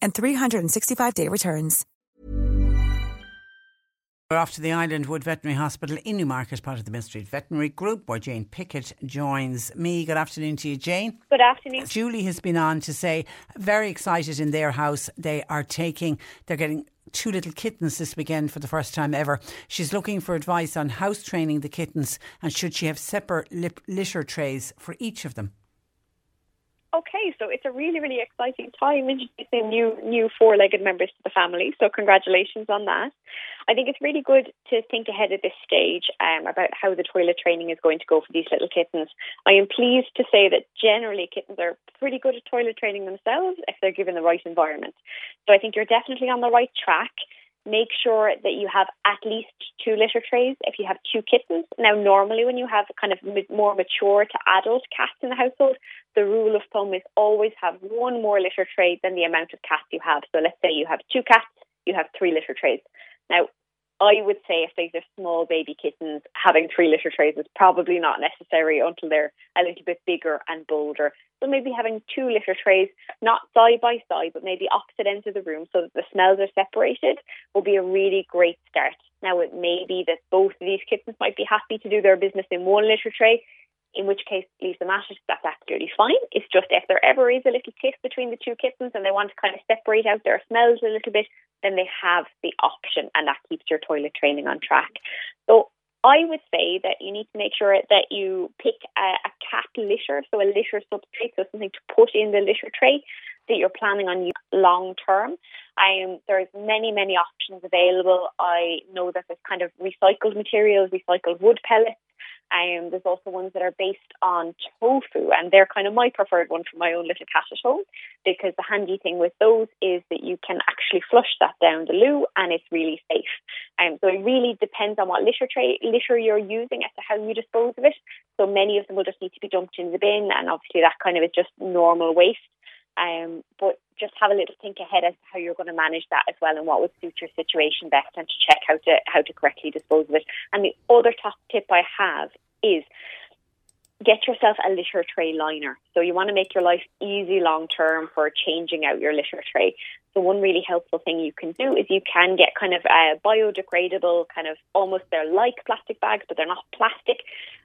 and 365-day returns. We're off to the Islandwood Veterinary Hospital in Newmarket, part of the Mystery Veterinary Group, where Jane Pickett joins me. Good afternoon to you, Jane. Good afternoon. Julie has been on to say, very excited in their house. They are taking, they're getting two little kittens this weekend for the first time ever. She's looking for advice on house training the kittens and should she have separate lip- litter trays for each of them. Okay, so it's a really, really exciting time introducing new new four legged members to the family. So congratulations on that. I think it's really good to think ahead at this stage um, about how the toilet training is going to go for these little kittens. I am pleased to say that generally kittens are pretty good at toilet training themselves if they're given the right environment. So I think you're definitely on the right track make sure that you have at least two litter trays if you have two kittens. Now, normally when you have kind of more mature to adult cats in the household, the rule of thumb is always have one more litter tray than the amount of cats you have. So let's say you have two cats, you have three litter trays. Now, I would say if these are small baby kittens, having three litter trays is probably not necessary until they're a little bit bigger and bolder. So maybe having two litter trays, not side by side, but maybe opposite ends of the room so that the smells are separated will be a really great start. Now it may be that both of these kittens might be happy to do their business in one litter tray, in which case leave them at it, that's absolutely fine. It's just if there ever is a little tiff between the two kittens and they want to kind of separate out their smells a little bit, then they have the option and that keeps your toilet training on track. So I would say that you need to make sure that you pick a, a cat litter, so a litter substrate, so something to put in the litter tray that you're planning on long term. Um, there's many, many options available. I know that there's kind of recycled materials, recycled wood pellets, um, there's also ones that are based on tofu, and they're kind of my preferred one for my own little cat at home because the handy thing with those is that you can actually flush that down the loo and it's really safe. Um, so it really depends on what litter tray litter you're using as to how you dispose of it. So many of them will just need to be dumped in the bin, and obviously that kind of is just normal waste. Um, but just have a little think ahead as to how you're going to manage that as well and what would suit your situation best and to check how to how to correctly dispose of it. And the other top tip I have is get yourself a litter tray liner. So you want to make your life easy long term for changing out your litter tray. So one really helpful thing you can do is you can get kind of a biodegradable kind of almost they're like plastic bags, but they're not plastic,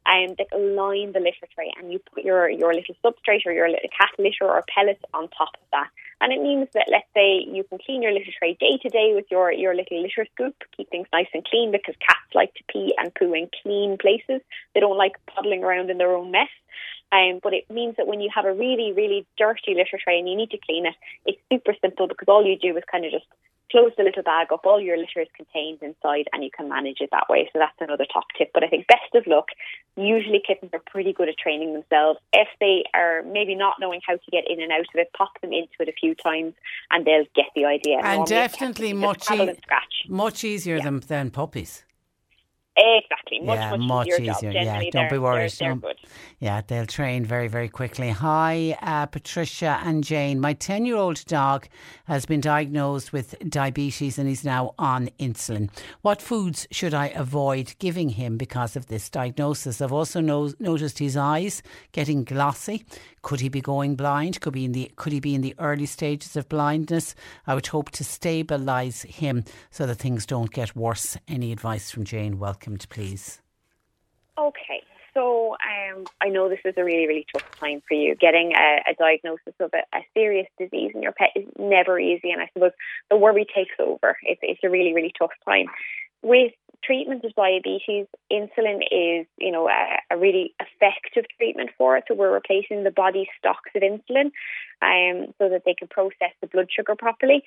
and um, that line the litter tray, and you put your your little substrate or your little cat litter or pellets on top of that. And it means that let's say you can clean your litter tray day to day with your your little litter scoop, keep things nice and clean because cats like to pee and poo in clean places. They don't like puddling around in their own mess. Um, but it means that when you have a really, really dirty litter tray and you need to clean it, it's super simple because all you do is kind of just close the little bag up, all your litter is contained inside, and you can manage it that way. So that's another top tip. But I think best of luck. Usually kittens are pretty good at training themselves. If they are maybe not knowing how to get in and out of it, pop them into it a few times, and they'll get the idea. And Normally definitely much, e- much easier yeah. than, than puppies. Exactly. Much, yeah, much, much easier. easier. Yeah, don't be worried. They're, they're yeah, they'll train very, very quickly. Hi, uh, Patricia and Jane. My 10 year old dog has been diagnosed with diabetes and he's now on insulin. What foods should I avoid giving him because of this diagnosis? I've also no- noticed his eyes getting glossy. Could he be going blind? Could be in the could he be in the early stages of blindness? I would hope to stabilise him so that things don't get worse. Any advice from Jane? Welcomed, please. Okay. So um, I know this is a really, really tough time for you. Getting a, a diagnosis of a, a, serious disease in your pet is never easy, and I suppose the worry takes over. It's, it's a really, really tough time. With treatment of diabetes, insulin is, you know, a, a, really effective treatment for it. So we're replacing the body's stocks of insulin, um, so that they can process the blood sugar properly.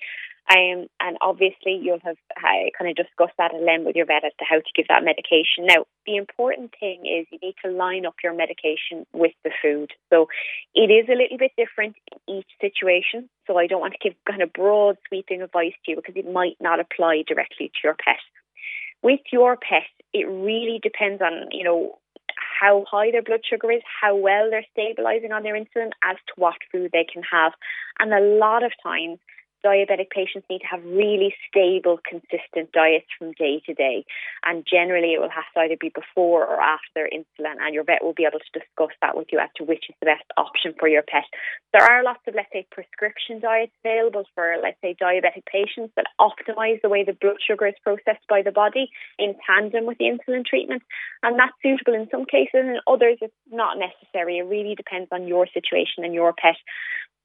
Um, and obviously, you'll have uh, kind of discussed that at length with your vet as to how to give that medication. Now, the important thing is you need to line up your medication with the food. So it is a little bit different in each situation. So I don't want to give kind of broad sweeping advice to you because it might not apply directly to your pet. With your pet, it really depends on, you know, how high their blood sugar is, how well they're stabilizing on their insulin, as to what food they can have. And a lot of times, diabetic patients need to have really stable, consistent diets from day to day. And generally, it will have to either be before or after their insulin, and your vet will be able to discuss that with you as to which is the best option for your pet. There are lots of, let's say, prescription diets available for, let's say, diabetic patients that optimize the way the blood sugar is processed by the body in tandem with the insulin treatment. And that's suitable in some cases, and in others, it's not necessary. It really depends on your situation and your pet.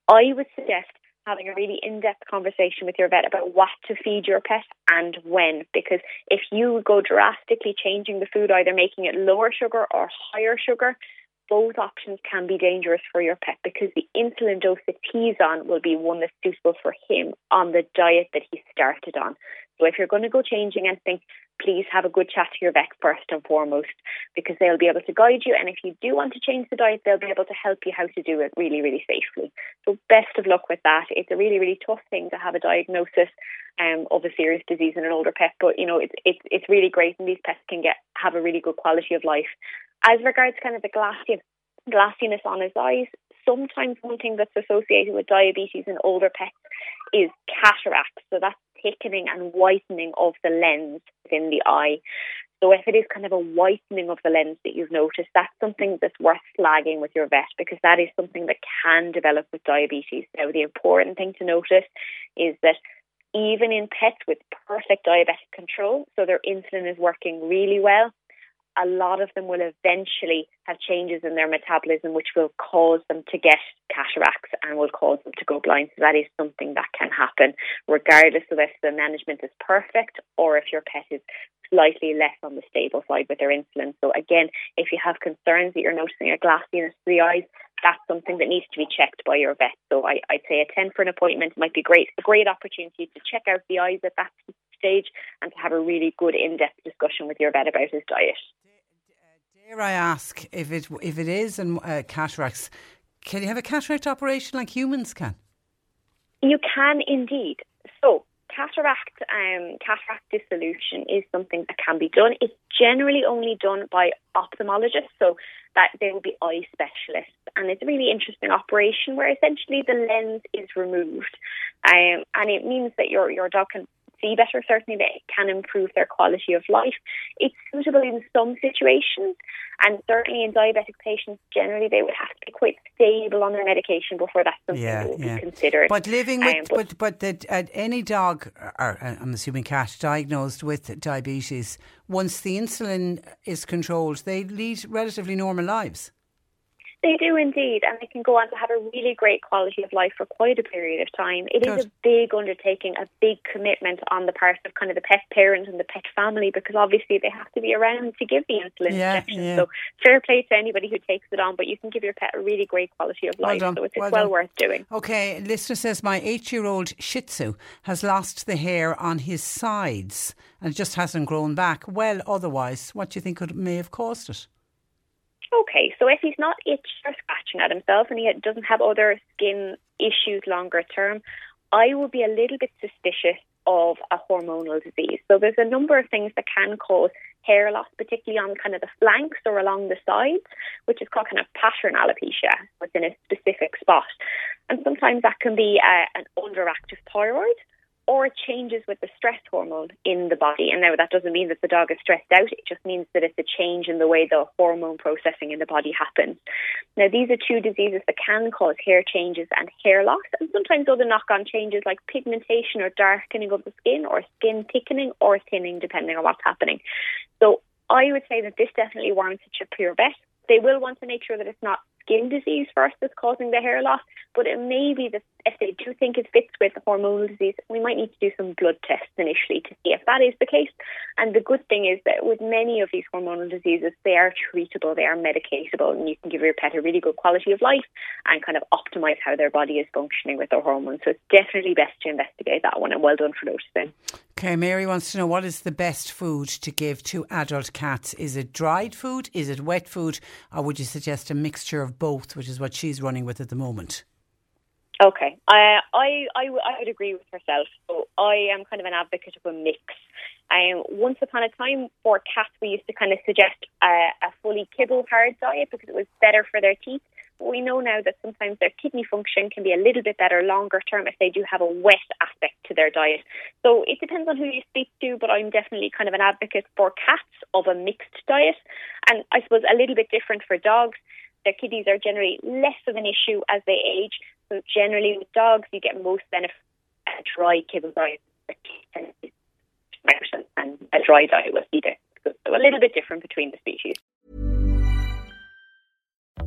I would suggest having a really in-depth conversation with your vet about what to feed your pet and when because if you go drastically changing the food either making it lower sugar or higher sugar both options can be dangerous for your pet because the insulin dose that he's on will be one that's suitable for him on the diet that he started on. So if you're going to go changing anything, please have a good chat to your vet first and foremost because they'll be able to guide you. And if you do want to change the diet, they'll be able to help you how to do it really, really safely. So best of luck with that. It's a really, really tough thing to have a diagnosis um, of a serious disease in an older pet, but you know it's it's it's really great, and these pets can get have a really good quality of life. As regards kind of the glassiness, glassiness on his eyes, sometimes one thing that's associated with diabetes in older pets is cataracts. So that's thickening and whitening of the lens within the eye. So if it is kind of a whitening of the lens that you've noticed, that's something that's worth flagging with your vet because that is something that can develop with diabetes. Now, the important thing to notice is that even in pets with perfect diabetic control, so their insulin is working really well, a lot of them will eventually have changes in their metabolism which will cause them to get cataracts and will cause them to go blind. So that is something that can happen regardless of if the management is perfect or if your pet is slightly less on the stable side with their insulin. So again, if you have concerns that you're noticing a glassiness to the eyes, that's something that needs to be checked by your vet. So I, would say attend for an appointment might be great, a great opportunity to check out the eyes at that stage and to have a really good in-depth discussion with your vet about his diet. Dare I ask if it if it is and uh, cataracts, can you have a cataract operation like humans can? You can indeed. So cataract um, cataract dissolution is something that can be done. It's generally only done by ophthalmologists, so that they will be eye specialists, and it's a really interesting operation where essentially the lens is removed, um, and it means that your your dog can see better, certainly they can improve their quality of life. It's suitable in some situations, and certainly in diabetic patients, generally they would have to be quite stable on their medication before that's something yeah, that would yeah. be considered. But living with, um, but, but, but uh, any dog, or uh, I'm assuming cat, diagnosed with diabetes, once the insulin is controlled, they lead relatively normal lives. They do indeed, and they can go on to have a really great quality of life for quite a period of time. It Good. is a big undertaking, a big commitment on the part of kind of the pet parent and the pet family because obviously they have to be around to give the insulin yeah, injection. Yeah. So fair play to anybody who takes it on, but you can give your pet a really great quality of life. Well so it's, well, well worth doing. Okay, listener says my eight-year-old Shih Tzu has lost the hair on his sides and just hasn't grown back. Well, otherwise, what do you think could, may have caused it? Okay, so if he's not itching or scratching at himself and he doesn't have other skin issues longer term, I would be a little bit suspicious of a hormonal disease. So there's a number of things that can cause hair loss, particularly on kind of the flanks or along the sides, which is called kind of pattern alopecia within a specific spot. And sometimes that can be uh, an underactive thyroid or it changes with the stress hormone in the body. And now that doesn't mean that the dog is stressed out, it just means that it's a change in the way the hormone processing in the body happens. Now, these are two diseases that can cause hair changes and hair loss, and sometimes other knock on changes like pigmentation or darkening of the skin, or skin thickening or thinning, depending on what's happening. So, I would say that this definitely warrants a trip to your vet they will want to make sure that it's not skin disease first that's causing the hair loss, but it may be that if they do think it fits with the hormonal disease, we might need to do some blood tests initially to see if that is the case. And the good thing is that with many of these hormonal diseases, they are treatable, they are medicatable, and you can give your pet a really good quality of life and kind of optimize how their body is functioning with their hormones. So it's definitely best to investigate that one, and well done for noticing. Okay, Mary wants to know what is the best food to give to adult cats? Is it dried food? Is it wet food? Or would you suggest a mixture of both, which is what she's running with at the moment? Okay, I, I, I would agree with herself. So I am kind of an advocate of a mix. Um, once upon a time, for cats, we used to kind of suggest a fully kibble hard diet because it was better for their teeth. We know now that sometimes their kidney function can be a little bit better longer term if they do have a wet aspect to their diet. So it depends on who you speak to, but I'm definitely kind of an advocate for cats of a mixed diet. And I suppose a little bit different for dogs. Their kidneys are generally less of an issue as they age. So generally with dogs, you get most benefit a dry kibble diet and a dry diet with either. So a little bit different between the species.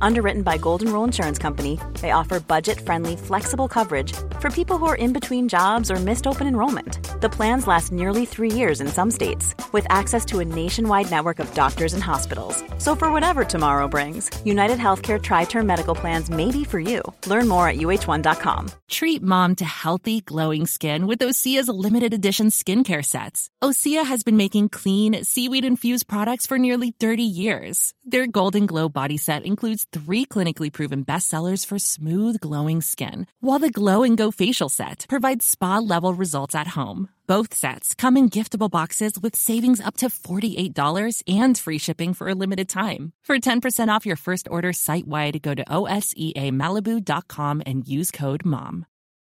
Underwritten by Golden Rule Insurance Company, they offer budget-friendly, flexible coverage for people who are in between jobs or missed open enrollment. The plans last nearly three years in some states, with access to a nationwide network of doctors and hospitals. So for whatever tomorrow brings, United Healthcare Tri-Term Medical Plans may be for you. Learn more at uh1.com. Treat mom to healthy, glowing skin with Osea's limited edition skincare sets. Osea has been making clean, seaweed-infused products for nearly 30 years. Their Golden Glow body set includes three clinically proven bestsellers for smooth, glowing skin, while the Glow and Go facial set provides spa level results at home. Both sets come in giftable boxes with savings up to $48 and free shipping for a limited time. For 10% off your first order site wide, go to OSEAMalibu.com and use code MOM.